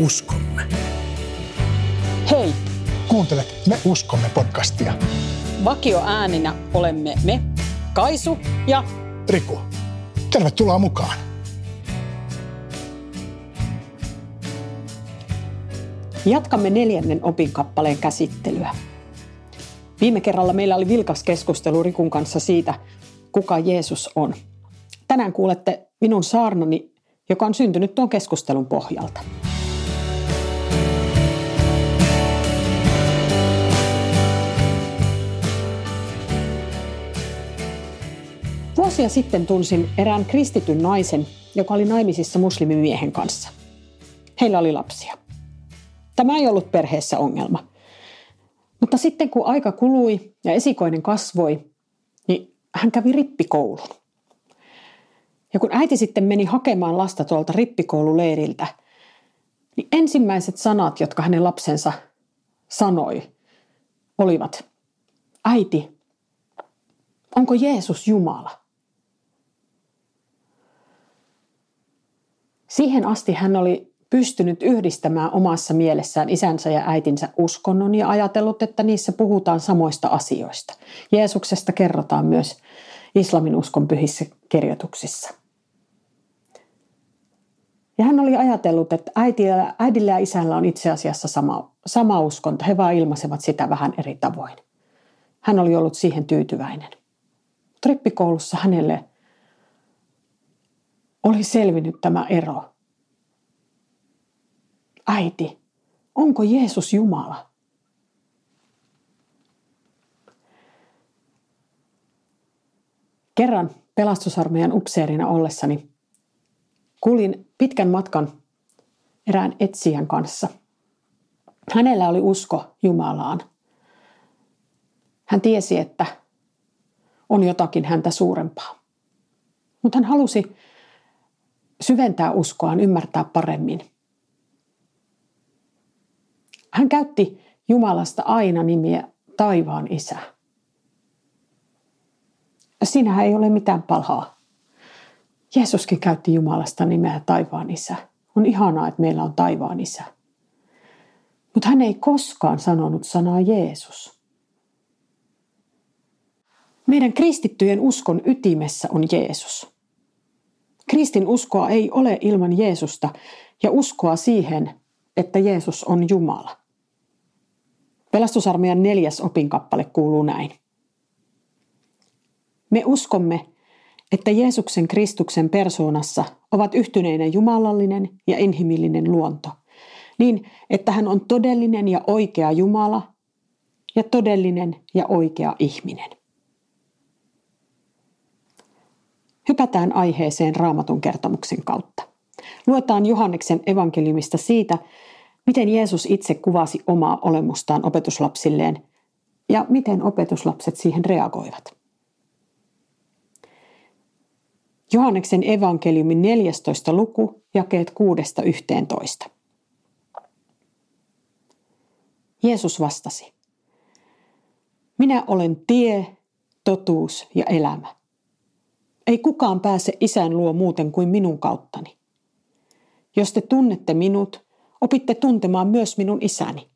uskomme. Hei! Kuuntelet Me uskomme podcastia. Vakio ääninä olemme me, Kaisu ja Riku, tervetuloa mukaan. Jatkamme neljännen opinkappaleen käsittelyä. Viime kerralla meillä oli vilkas keskustelu Rikun kanssa siitä, kuka Jeesus on. Tänään kuulette minun saarnani, joka on syntynyt tuon keskustelun pohjalta. Vuosia sitten tunsin erään kristityn naisen, joka oli naimisissa muslimimiehen kanssa. Heillä oli lapsia. Tämä ei ollut perheessä ongelma. Mutta sitten kun aika kului ja esikoinen kasvoi, niin hän kävi rippikoulun. Ja kun äiti sitten meni hakemaan lasta tuolta rippikoululeiriltä, niin ensimmäiset sanat, jotka hänen lapsensa sanoi, olivat, äiti, onko Jeesus Jumala? Siihen asti hän oli pystynyt yhdistämään omassa mielessään isänsä ja äitinsä uskonnon ja ajatellut, että niissä puhutaan samoista asioista. Jeesuksesta kerrotaan myös islamin uskon pyhissä kirjoituksissa. Ja hän oli ajatellut, että äidillä, äidillä ja isällä on itse asiassa sama, sama uskonto. He vaan ilmaisevat sitä vähän eri tavoin. Hän oli ollut siihen tyytyväinen. Trippikoulussa hänelle oli selvinnyt tämä ero. Äiti, onko Jeesus Jumala? Kerran pelastusarmeijan upseerina ollessani kuulin pitkän matkan erään etsijän kanssa. Hänellä oli usko Jumalaan. Hän tiesi, että on jotakin häntä suurempaa. Mutta hän halusi syventää uskoaan, ymmärtää paremmin. Hän käytti Jumalasta aina nimiä taivaan isä. Siinä ei ole mitään palhaa. Jeesuskin käytti Jumalasta nimeä taivaan isä. On ihanaa, että meillä on taivaan isä. Mutta hän ei koskaan sanonut sanaa Jeesus. Meidän kristittyjen uskon ytimessä on Jeesus. Kristin uskoa ei ole ilman Jeesusta ja uskoa siihen, että Jeesus on Jumala. Pelastusarmeijan neljäs opinkappale kuuluu näin. Me uskomme, että Jeesuksen Kristuksen persoonassa ovat yhtyneinä jumalallinen ja inhimillinen luonto, niin että hän on todellinen ja oikea Jumala ja todellinen ja oikea ihminen. Hypätään aiheeseen raamatun kertomuksen kautta. Luetaan Johanneksen evankeliumista siitä, miten Jeesus itse kuvasi omaa olemustaan opetuslapsilleen ja miten opetuslapset siihen reagoivat. Johanneksen evankeliumin 14. luku, jakeet 6-11. Jeesus vastasi. Minä olen tie, totuus ja elämä. Ei kukaan pääse isän luo muuten kuin minun kauttani. Jos te tunnette minut, opitte tuntemaan myös minun isäni.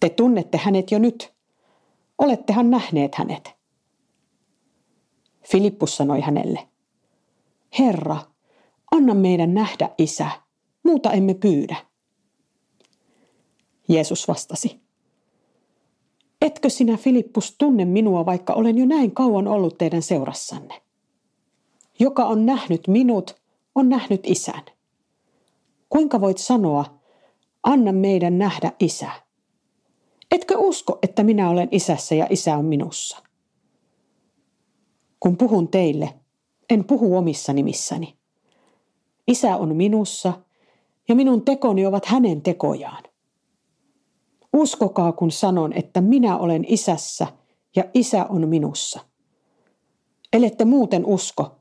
Te tunnette hänet jo nyt. Olettehan nähneet hänet. Filippus sanoi hänelle, Herra, anna meidän nähdä isä, muuta emme pyydä. Jeesus vastasi, Etkö sinä, Filippus, tunne minua, vaikka olen jo näin kauan ollut teidän seurassanne? Joka on nähnyt minut, on nähnyt isän. Kuinka voit sanoa, anna meidän nähdä isä? Etkö usko, että minä olen isässä ja isä on minussa? Kun puhun teille, en puhu omissa nimissäni. Isä on minussa ja minun tekoni ovat hänen tekojaan. Uskokaa, kun sanon, että minä olen isässä ja isä on minussa. Elette muuten usko,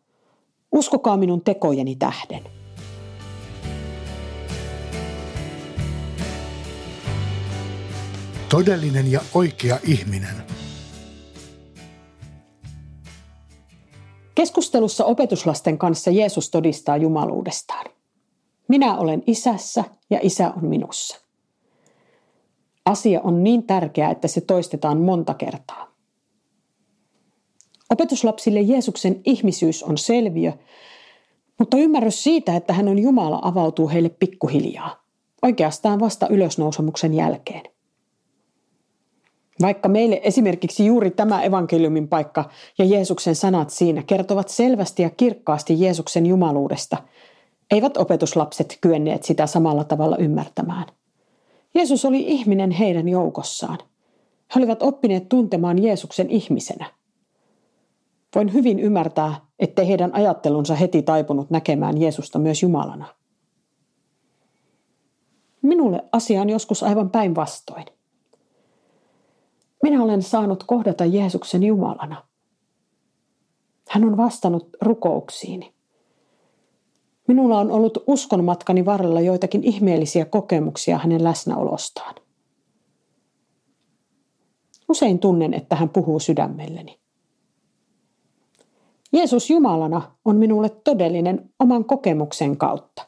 uskokaa minun tekojeni tähden. Todellinen ja oikea ihminen. Keskustelussa opetuslasten kanssa Jeesus todistaa jumaluudestaan. Minä olen isässä ja isä on minussa. Asia on niin tärkeä, että se toistetaan monta kertaa. Opetuslapsille Jeesuksen ihmisyys on selviö, mutta ymmärrys siitä, että hän on Jumala, avautuu heille pikkuhiljaa, oikeastaan vasta ylösnousemuksen jälkeen. Vaikka meille esimerkiksi juuri tämä evankeliumin paikka ja Jeesuksen sanat siinä kertovat selvästi ja kirkkaasti Jeesuksen jumaluudesta, eivät opetuslapset kyenneet sitä samalla tavalla ymmärtämään. Jeesus oli ihminen heidän joukossaan. He olivat oppineet tuntemaan Jeesuksen ihmisenä. Voin hyvin ymmärtää, ettei heidän ajattelunsa heti taipunut näkemään Jeesusta myös Jumalana. Minulle asia on joskus aivan päinvastoin. Minä olen saanut kohdata Jeesuksen Jumalana. Hän on vastannut rukouksiini. Minulla on ollut uskonmatkani varrella joitakin ihmeellisiä kokemuksia hänen läsnäolostaan. Usein tunnen, että hän puhuu sydämelleni. Jeesus Jumalana on minulle todellinen oman kokemuksen kautta.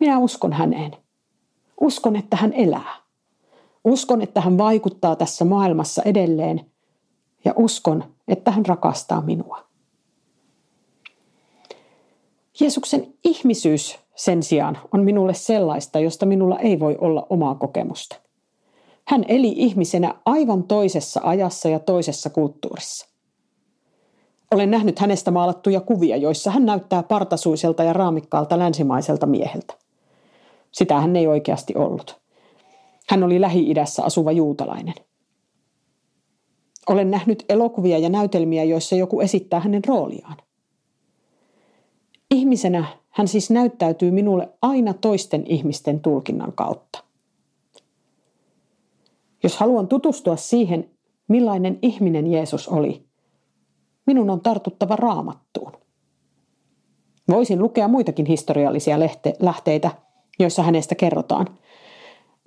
Minä uskon häneen. Uskon, että hän elää. Uskon, että hän vaikuttaa tässä maailmassa edelleen ja uskon, että hän rakastaa minua. Jeesuksen ihmisyys sen sijaan on minulle sellaista, josta minulla ei voi olla omaa kokemusta. Hän eli ihmisenä aivan toisessa ajassa ja toisessa kulttuurissa. Olen nähnyt hänestä maalattuja kuvia, joissa hän näyttää partasuiselta ja raamikkaalta länsimaiselta mieheltä. Sitä hän ei oikeasti ollut. Hän oli Lähi-idässä asuva juutalainen. Olen nähnyt elokuvia ja näytelmiä, joissa joku esittää hänen rooliaan. Ihmisenä hän siis näyttäytyy minulle aina toisten ihmisten tulkinnan kautta. Jos haluan tutustua siihen, millainen ihminen Jeesus oli, minun on tartuttava raamattuun. Voisin lukea muitakin historiallisia lähteitä, joissa hänestä kerrotaan,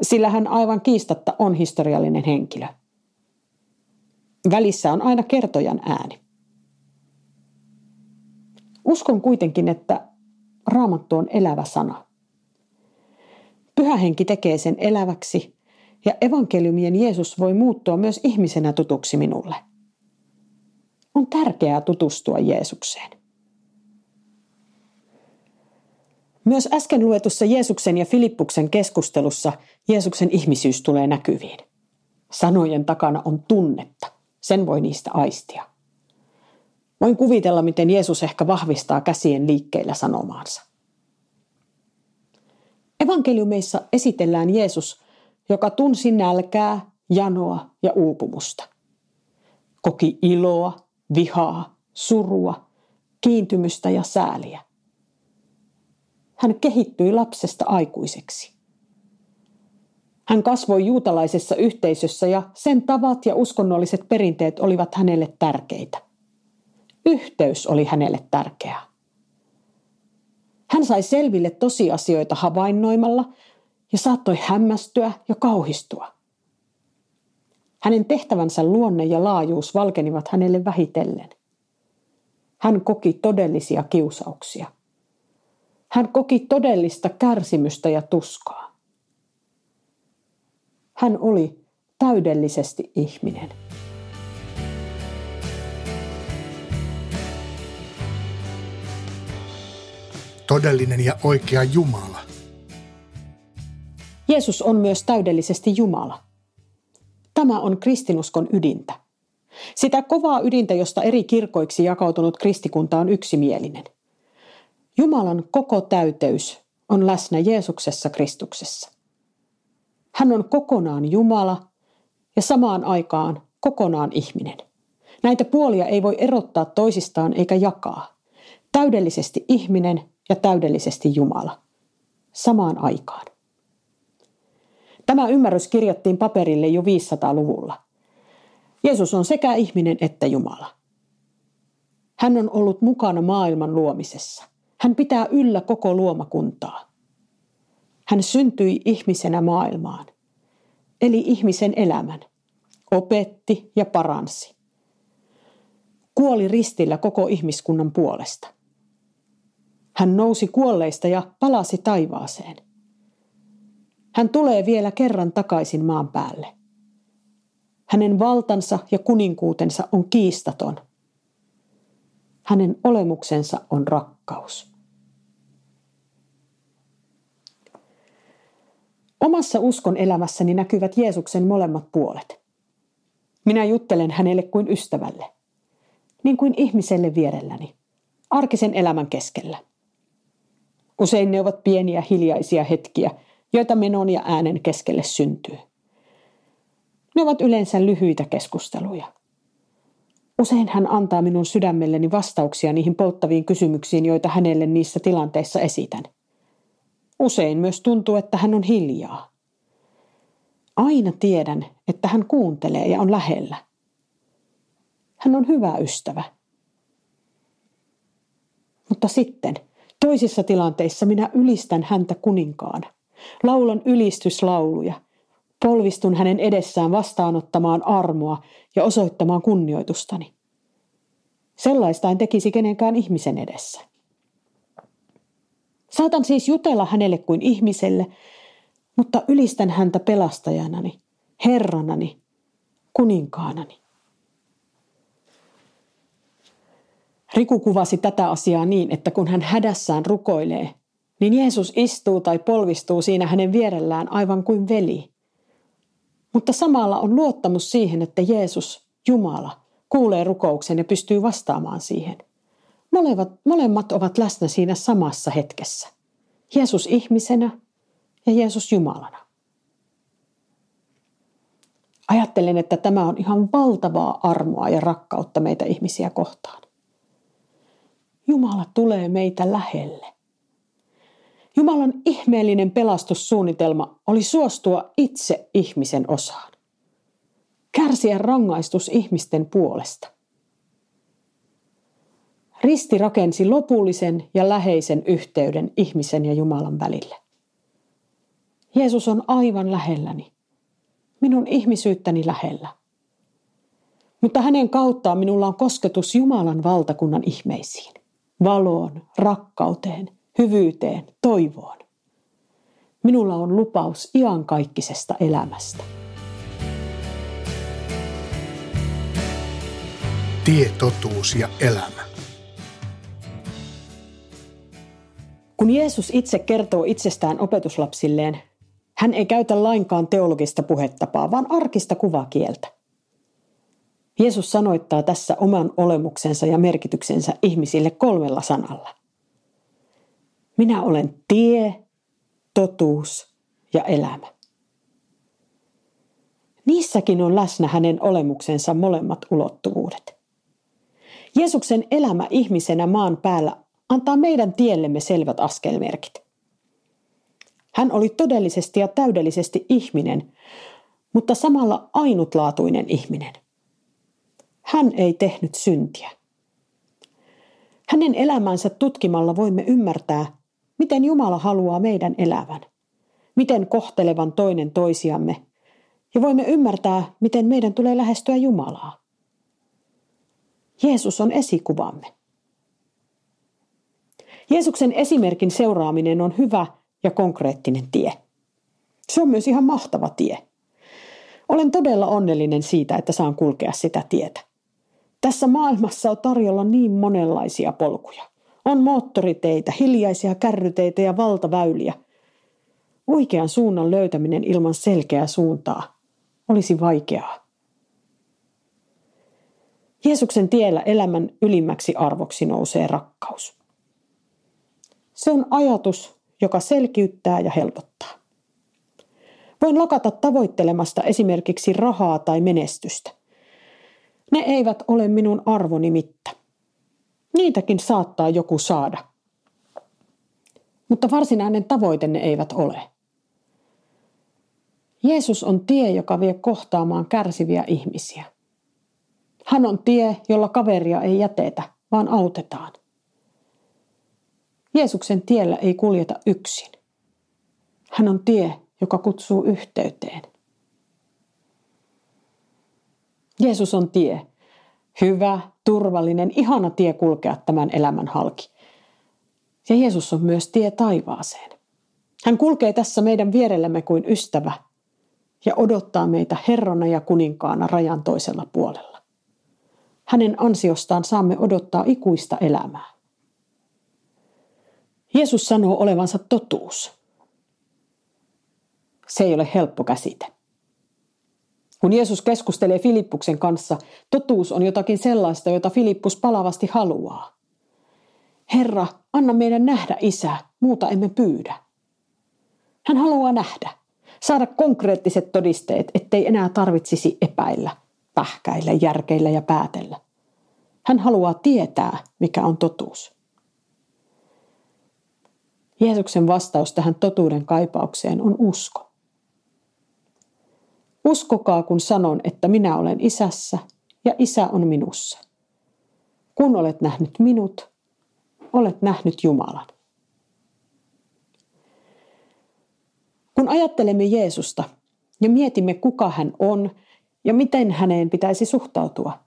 sillä hän aivan kiistatta on historiallinen henkilö. Välissä on aina kertojan ääni. Uskon kuitenkin, että raamattu on elävä sana. Pyhä henki tekee sen eläväksi ja evankeliumien Jeesus voi muuttua myös ihmisenä tutuksi minulle. On tärkeää tutustua Jeesukseen. Myös äsken luetussa Jeesuksen ja Filippuksen keskustelussa Jeesuksen ihmisyys tulee näkyviin. Sanojen takana on tunnetta. Sen voi niistä aistia. Voin kuvitella, miten Jeesus ehkä vahvistaa käsien liikkeillä sanomaansa. Evankeliumeissa esitellään Jeesus, joka tunsi nälkää, janoa ja uupumusta. Koki iloa, vihaa, surua, kiintymystä ja sääliä. Hän kehittyi lapsesta aikuiseksi. Hän kasvoi juutalaisessa yhteisössä ja sen tavat ja uskonnolliset perinteet olivat hänelle tärkeitä. Yhteys oli hänelle tärkeää. Hän sai selville tosiasioita havainnoimalla ja saattoi hämmästyä ja kauhistua. Hänen tehtävänsä luonne ja laajuus valkenivat hänelle vähitellen. Hän koki todellisia kiusauksia. Hän koki todellista kärsimystä ja tuskaa. Hän oli täydellisesti ihminen. Todellinen ja oikea Jumala. Jeesus on myös täydellisesti Jumala. Tämä on kristinuskon ydintä. Sitä kovaa ydintä, josta eri kirkoiksi jakautunut kristikunta on yksimielinen. Jumalan koko täyteys on läsnä Jeesuksessa Kristuksessa. Hän on kokonaan Jumala ja samaan aikaan kokonaan ihminen. Näitä puolia ei voi erottaa toisistaan eikä jakaa. Täydellisesti ihminen ja täydellisesti Jumala. Samaan aikaan. Tämä ymmärrys kirjattiin paperille jo 500-luvulla. Jeesus on sekä ihminen että Jumala. Hän on ollut mukana maailman luomisessa. Hän pitää yllä koko luomakuntaa. Hän syntyi ihmisenä maailmaan, eli ihmisen elämän, opetti ja paransi. Kuoli ristillä koko ihmiskunnan puolesta. Hän nousi kuolleista ja palasi taivaaseen. Hän tulee vielä kerran takaisin maan päälle. Hänen valtansa ja kuninkuutensa on kiistaton. Hänen olemuksensa on rakkaus. Omassa uskon elämässäni näkyvät Jeesuksen molemmat puolet. Minä juttelen hänelle kuin ystävälle, niin kuin ihmiselle vierelläni, arkisen elämän keskellä. Usein ne ovat pieniä hiljaisia hetkiä, joita menon ja äänen keskelle syntyy. Ne ovat yleensä lyhyitä keskusteluja. Usein hän antaa minun sydämelleni vastauksia niihin polttaviin kysymyksiin, joita hänelle niissä tilanteissa esitän. Usein myös tuntuu, että hän on hiljaa. Aina tiedän, että hän kuuntelee ja on lähellä. Hän on hyvä ystävä. Mutta sitten, toisissa tilanteissa minä ylistän häntä kuninkaana. Laulan ylistyslauluja. Polvistun hänen edessään vastaanottamaan armoa ja osoittamaan kunnioitustani. Sellaista en tekisi kenenkään ihmisen edessä. Saatan siis jutella hänelle kuin ihmiselle, mutta ylistän häntä pelastajanani, herranani, kuninkaanani. Riku kuvasi tätä asiaa niin, että kun hän hädässään rukoilee, niin Jeesus istuu tai polvistuu siinä hänen vierellään aivan kuin veli. Mutta samalla on luottamus siihen, että Jeesus, Jumala, kuulee rukouksen ja pystyy vastaamaan siihen. Molemmat, molemmat ovat läsnä siinä samassa hetkessä. Jeesus ihmisenä ja Jeesus Jumalana. Ajattelen, että tämä on ihan valtavaa armoa ja rakkautta meitä ihmisiä kohtaan. Jumala tulee meitä lähelle. Jumalan ihmeellinen pelastussuunnitelma oli suostua itse ihmisen osaan. Kärsiä rangaistus ihmisten puolesta. Risti rakensi lopullisen ja läheisen yhteyden ihmisen ja Jumalan välille. Jeesus on aivan lähelläni, minun ihmisyyttäni lähellä. Mutta hänen kauttaan minulla on kosketus Jumalan valtakunnan ihmeisiin, valoon, rakkauteen, hyvyyteen, toivoon. Minulla on lupaus iankaikkisesta elämästä. Tie, totuus ja elämä. Kun Jeesus itse kertoo itsestään opetuslapsilleen, hän ei käytä lainkaan teologista puhetapaa, vaan arkista kuvakieltä. Jeesus sanoittaa tässä oman olemuksensa ja merkityksensä ihmisille kolmella sanalla. Minä olen tie, totuus ja elämä. Niissäkin on läsnä hänen olemuksensa molemmat ulottuvuudet. Jeesuksen elämä ihmisenä maan päällä antaa meidän tiellemme selvät askelmerkit. Hän oli todellisesti ja täydellisesti ihminen, mutta samalla ainutlaatuinen ihminen. Hän ei tehnyt syntiä. Hänen elämänsä tutkimalla voimme ymmärtää, miten Jumala haluaa meidän elävän, miten kohtelevan toinen toisiamme, ja voimme ymmärtää, miten meidän tulee lähestyä Jumalaa. Jeesus on esikuvamme. Jeesuksen esimerkin seuraaminen on hyvä ja konkreettinen tie. Se on myös ihan mahtava tie. Olen todella onnellinen siitä, että saan kulkea sitä tietä. Tässä maailmassa on tarjolla niin monenlaisia polkuja. On moottoriteitä, hiljaisia kärryteitä ja valtaväyliä. Oikean suunnan löytäminen ilman selkeää suuntaa olisi vaikeaa. Jeesuksen tiellä elämän ylimmäksi arvoksi nousee rakkaus. Se on ajatus, joka selkiyttää ja helpottaa. Voin lakata tavoittelemasta esimerkiksi rahaa tai menestystä. Ne eivät ole minun arvoni mitta. Niitäkin saattaa joku saada. Mutta varsinainen tavoite ne eivät ole. Jeesus on tie, joka vie kohtaamaan kärsiviä ihmisiä. Hän on tie, jolla kaveria ei jätetä, vaan autetaan. Jeesuksen tiellä ei kuljeta yksin. Hän on tie, joka kutsuu yhteyteen. Jeesus on tie. Hyvä, turvallinen, ihana tie kulkea tämän elämän halki. Ja Jeesus on myös tie taivaaseen. Hän kulkee tässä meidän vierellämme kuin ystävä ja odottaa meitä herrana ja kuninkaana rajan toisella puolella. Hänen ansiostaan saamme odottaa ikuista elämää. Jeesus sanoo olevansa totuus. Se ei ole helppo käsite. Kun Jeesus keskustelee Filippuksen kanssa, totuus on jotakin sellaista, jota Filippus palavasti haluaa. Herra, anna meidän nähdä isä, muuta emme pyydä. Hän haluaa nähdä, saada konkreettiset todisteet, ettei enää tarvitsisi epäillä, pähkäillä, järkeillä ja päätellä. Hän haluaa tietää, mikä on totuus. Jeesuksen vastaus tähän totuuden kaipaukseen on usko. Uskokaa, kun sanon, että minä olen isässä ja isä on minussa. Kun olet nähnyt minut, olet nähnyt Jumalan. Kun ajattelemme Jeesusta ja mietimme, kuka hän on ja miten häneen pitäisi suhtautua,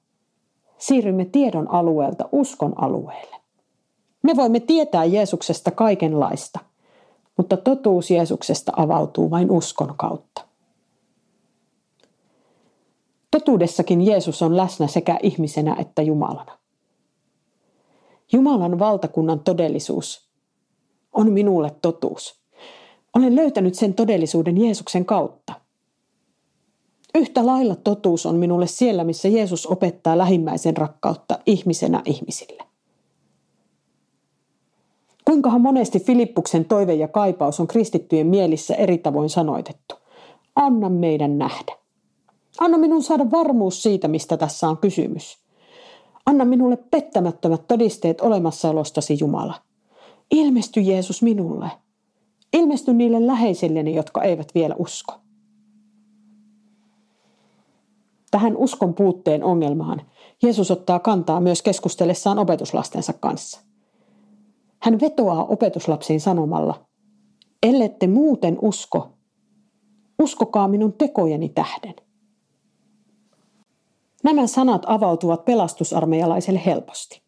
siirrymme tiedon alueelta uskon alueelle. Me voimme tietää Jeesuksesta kaikenlaista, mutta totuus Jeesuksesta avautuu vain uskon kautta. Totuudessakin Jeesus on läsnä sekä ihmisenä että Jumalana. Jumalan valtakunnan todellisuus on minulle totuus. Olen löytänyt sen todellisuuden Jeesuksen kautta. Yhtä lailla totuus on minulle siellä, missä Jeesus opettaa lähimmäisen rakkautta ihmisenä ihmisille. Kuinkahan monesti Filippuksen toive ja kaipaus on kristittyjen mielissä eri tavoin sanoitettu. Anna meidän nähdä. Anna minun saada varmuus siitä, mistä tässä on kysymys. Anna minulle pettämättömät todisteet olemassaolostasi, Jumala. Ilmesty Jeesus minulle. Ilmesty niille läheisilleni, jotka eivät vielä usko. Tähän uskon puutteen ongelmaan Jeesus ottaa kantaa myös keskustellessaan opetuslastensa kanssa. Hän vetoaa opetuslapsiin sanomalla, ellette muuten usko, uskokaa minun tekojeni tähden. Nämä sanat avautuvat pelastusarmeijalaiselle helposti.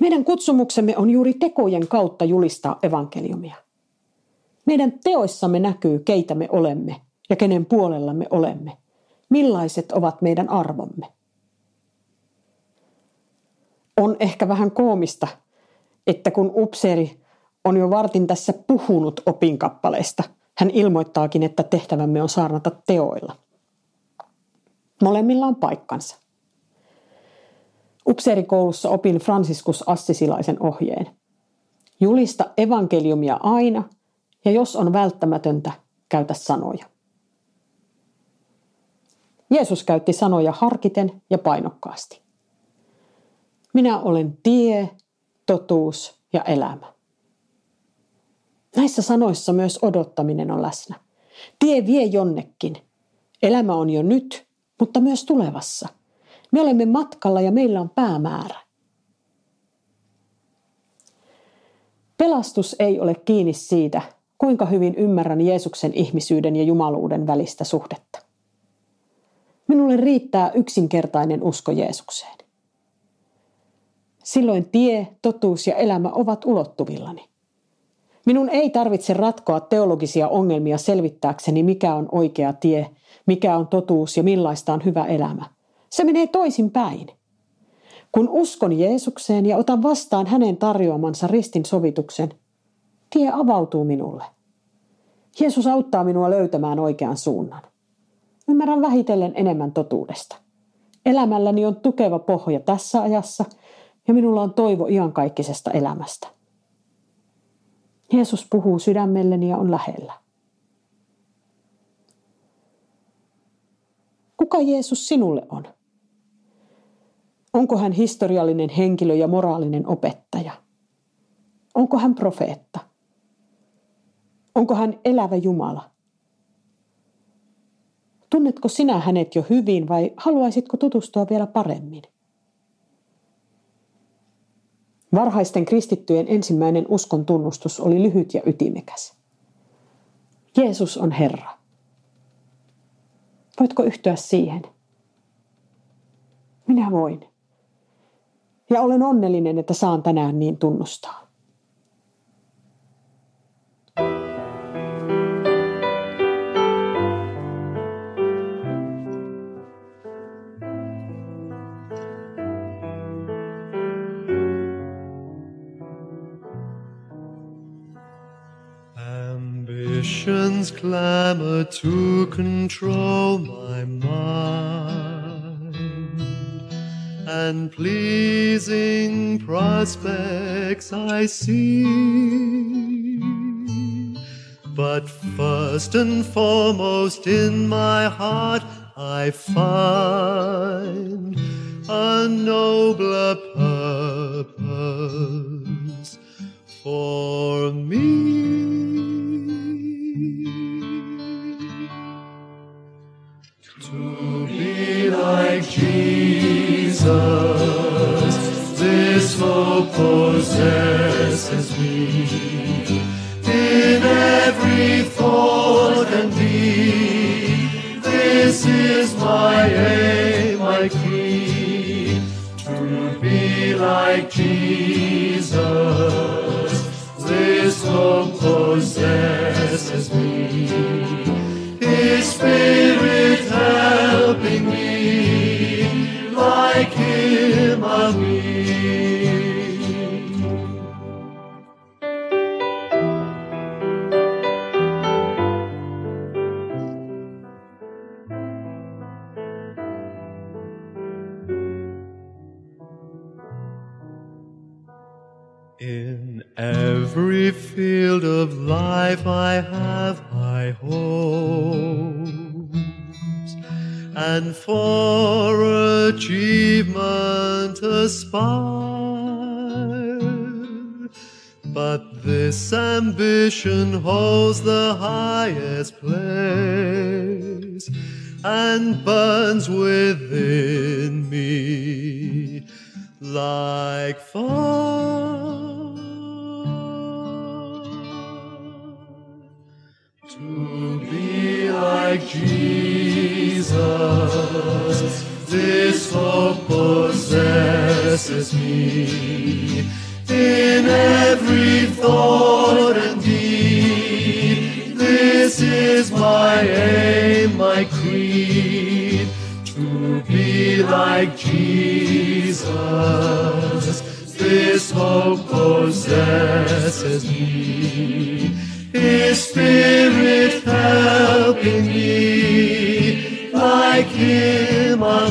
Meidän kutsumuksemme on juuri tekojen kautta julistaa evankeliumia. Meidän teoissamme näkyy, keitä me olemme ja kenen puolella me olemme. Millaiset ovat meidän arvomme. On ehkä vähän koomista, että kun upseeri on jo vartin tässä puhunut opinkappaleista, hän ilmoittaakin, että tehtävämme on saarnata teoilla. Molemmilla on paikkansa. Upseerikoulussa opin Franciscus Assisilaisen ohjeen. Julista evankeliumia aina ja jos on välttämätöntä, käytä sanoja. Jeesus käytti sanoja harkiten ja painokkaasti. Minä olen tie, totuus ja elämä. Näissä sanoissa myös odottaminen on läsnä. Tie vie jonnekin. Elämä on jo nyt mutta myös tulevassa. Me olemme matkalla ja meillä on päämäärä. Pelastus ei ole kiinni siitä, kuinka hyvin ymmärrän Jeesuksen ihmisyyden ja jumaluuden välistä suhdetta. Minulle riittää yksinkertainen usko Jeesukseen. Silloin tie, totuus ja elämä ovat ulottuvillani. Minun ei tarvitse ratkoa teologisia ongelmia selvittääkseni, mikä on oikea tie mikä on totuus ja millaista on hyvä elämä. Se menee toisin päin. Kun uskon Jeesukseen ja otan vastaan hänen tarjoamansa ristin sovituksen, tie avautuu minulle. Jeesus auttaa minua löytämään oikean suunnan. Ymmärrän vähitellen enemmän totuudesta. Elämälläni on tukeva pohja tässä ajassa ja minulla on toivo iankaikkisesta elämästä. Jeesus puhuu sydämelleni ja on lähellä. Kuka Jeesus sinulle on? Onko hän historiallinen henkilö ja moraalinen opettaja? Onko hän profeetta? Onko hän elävä Jumala? Tunnetko sinä hänet jo hyvin vai haluaisitko tutustua vielä paremmin? Varhaisten kristittyjen ensimmäinen uskon tunnustus oli lyhyt ja ytimekäs. Jeesus on Herra. Voitko yhtyä siihen? Minä voin. Ja olen onnellinen, että saan tänään niin tunnustaa. Passion's clamor to control my mind and pleasing prospects I see. But first and foremost in my heart I find a nobler purpose for like Jesus, this hope possesses me. In every thought and deed, this is my aim, my creed. To be like Jesus, this hope possesses me. His Spirit helping like Him I'll be. In every field of life I ambition holds the highest place and burns within me like fire. To be like Jesus, this hope possesses me. In every thought this is my aim, my creed. To be like Jesus, this hope possesses me. His Spirit helping me, like Him I'll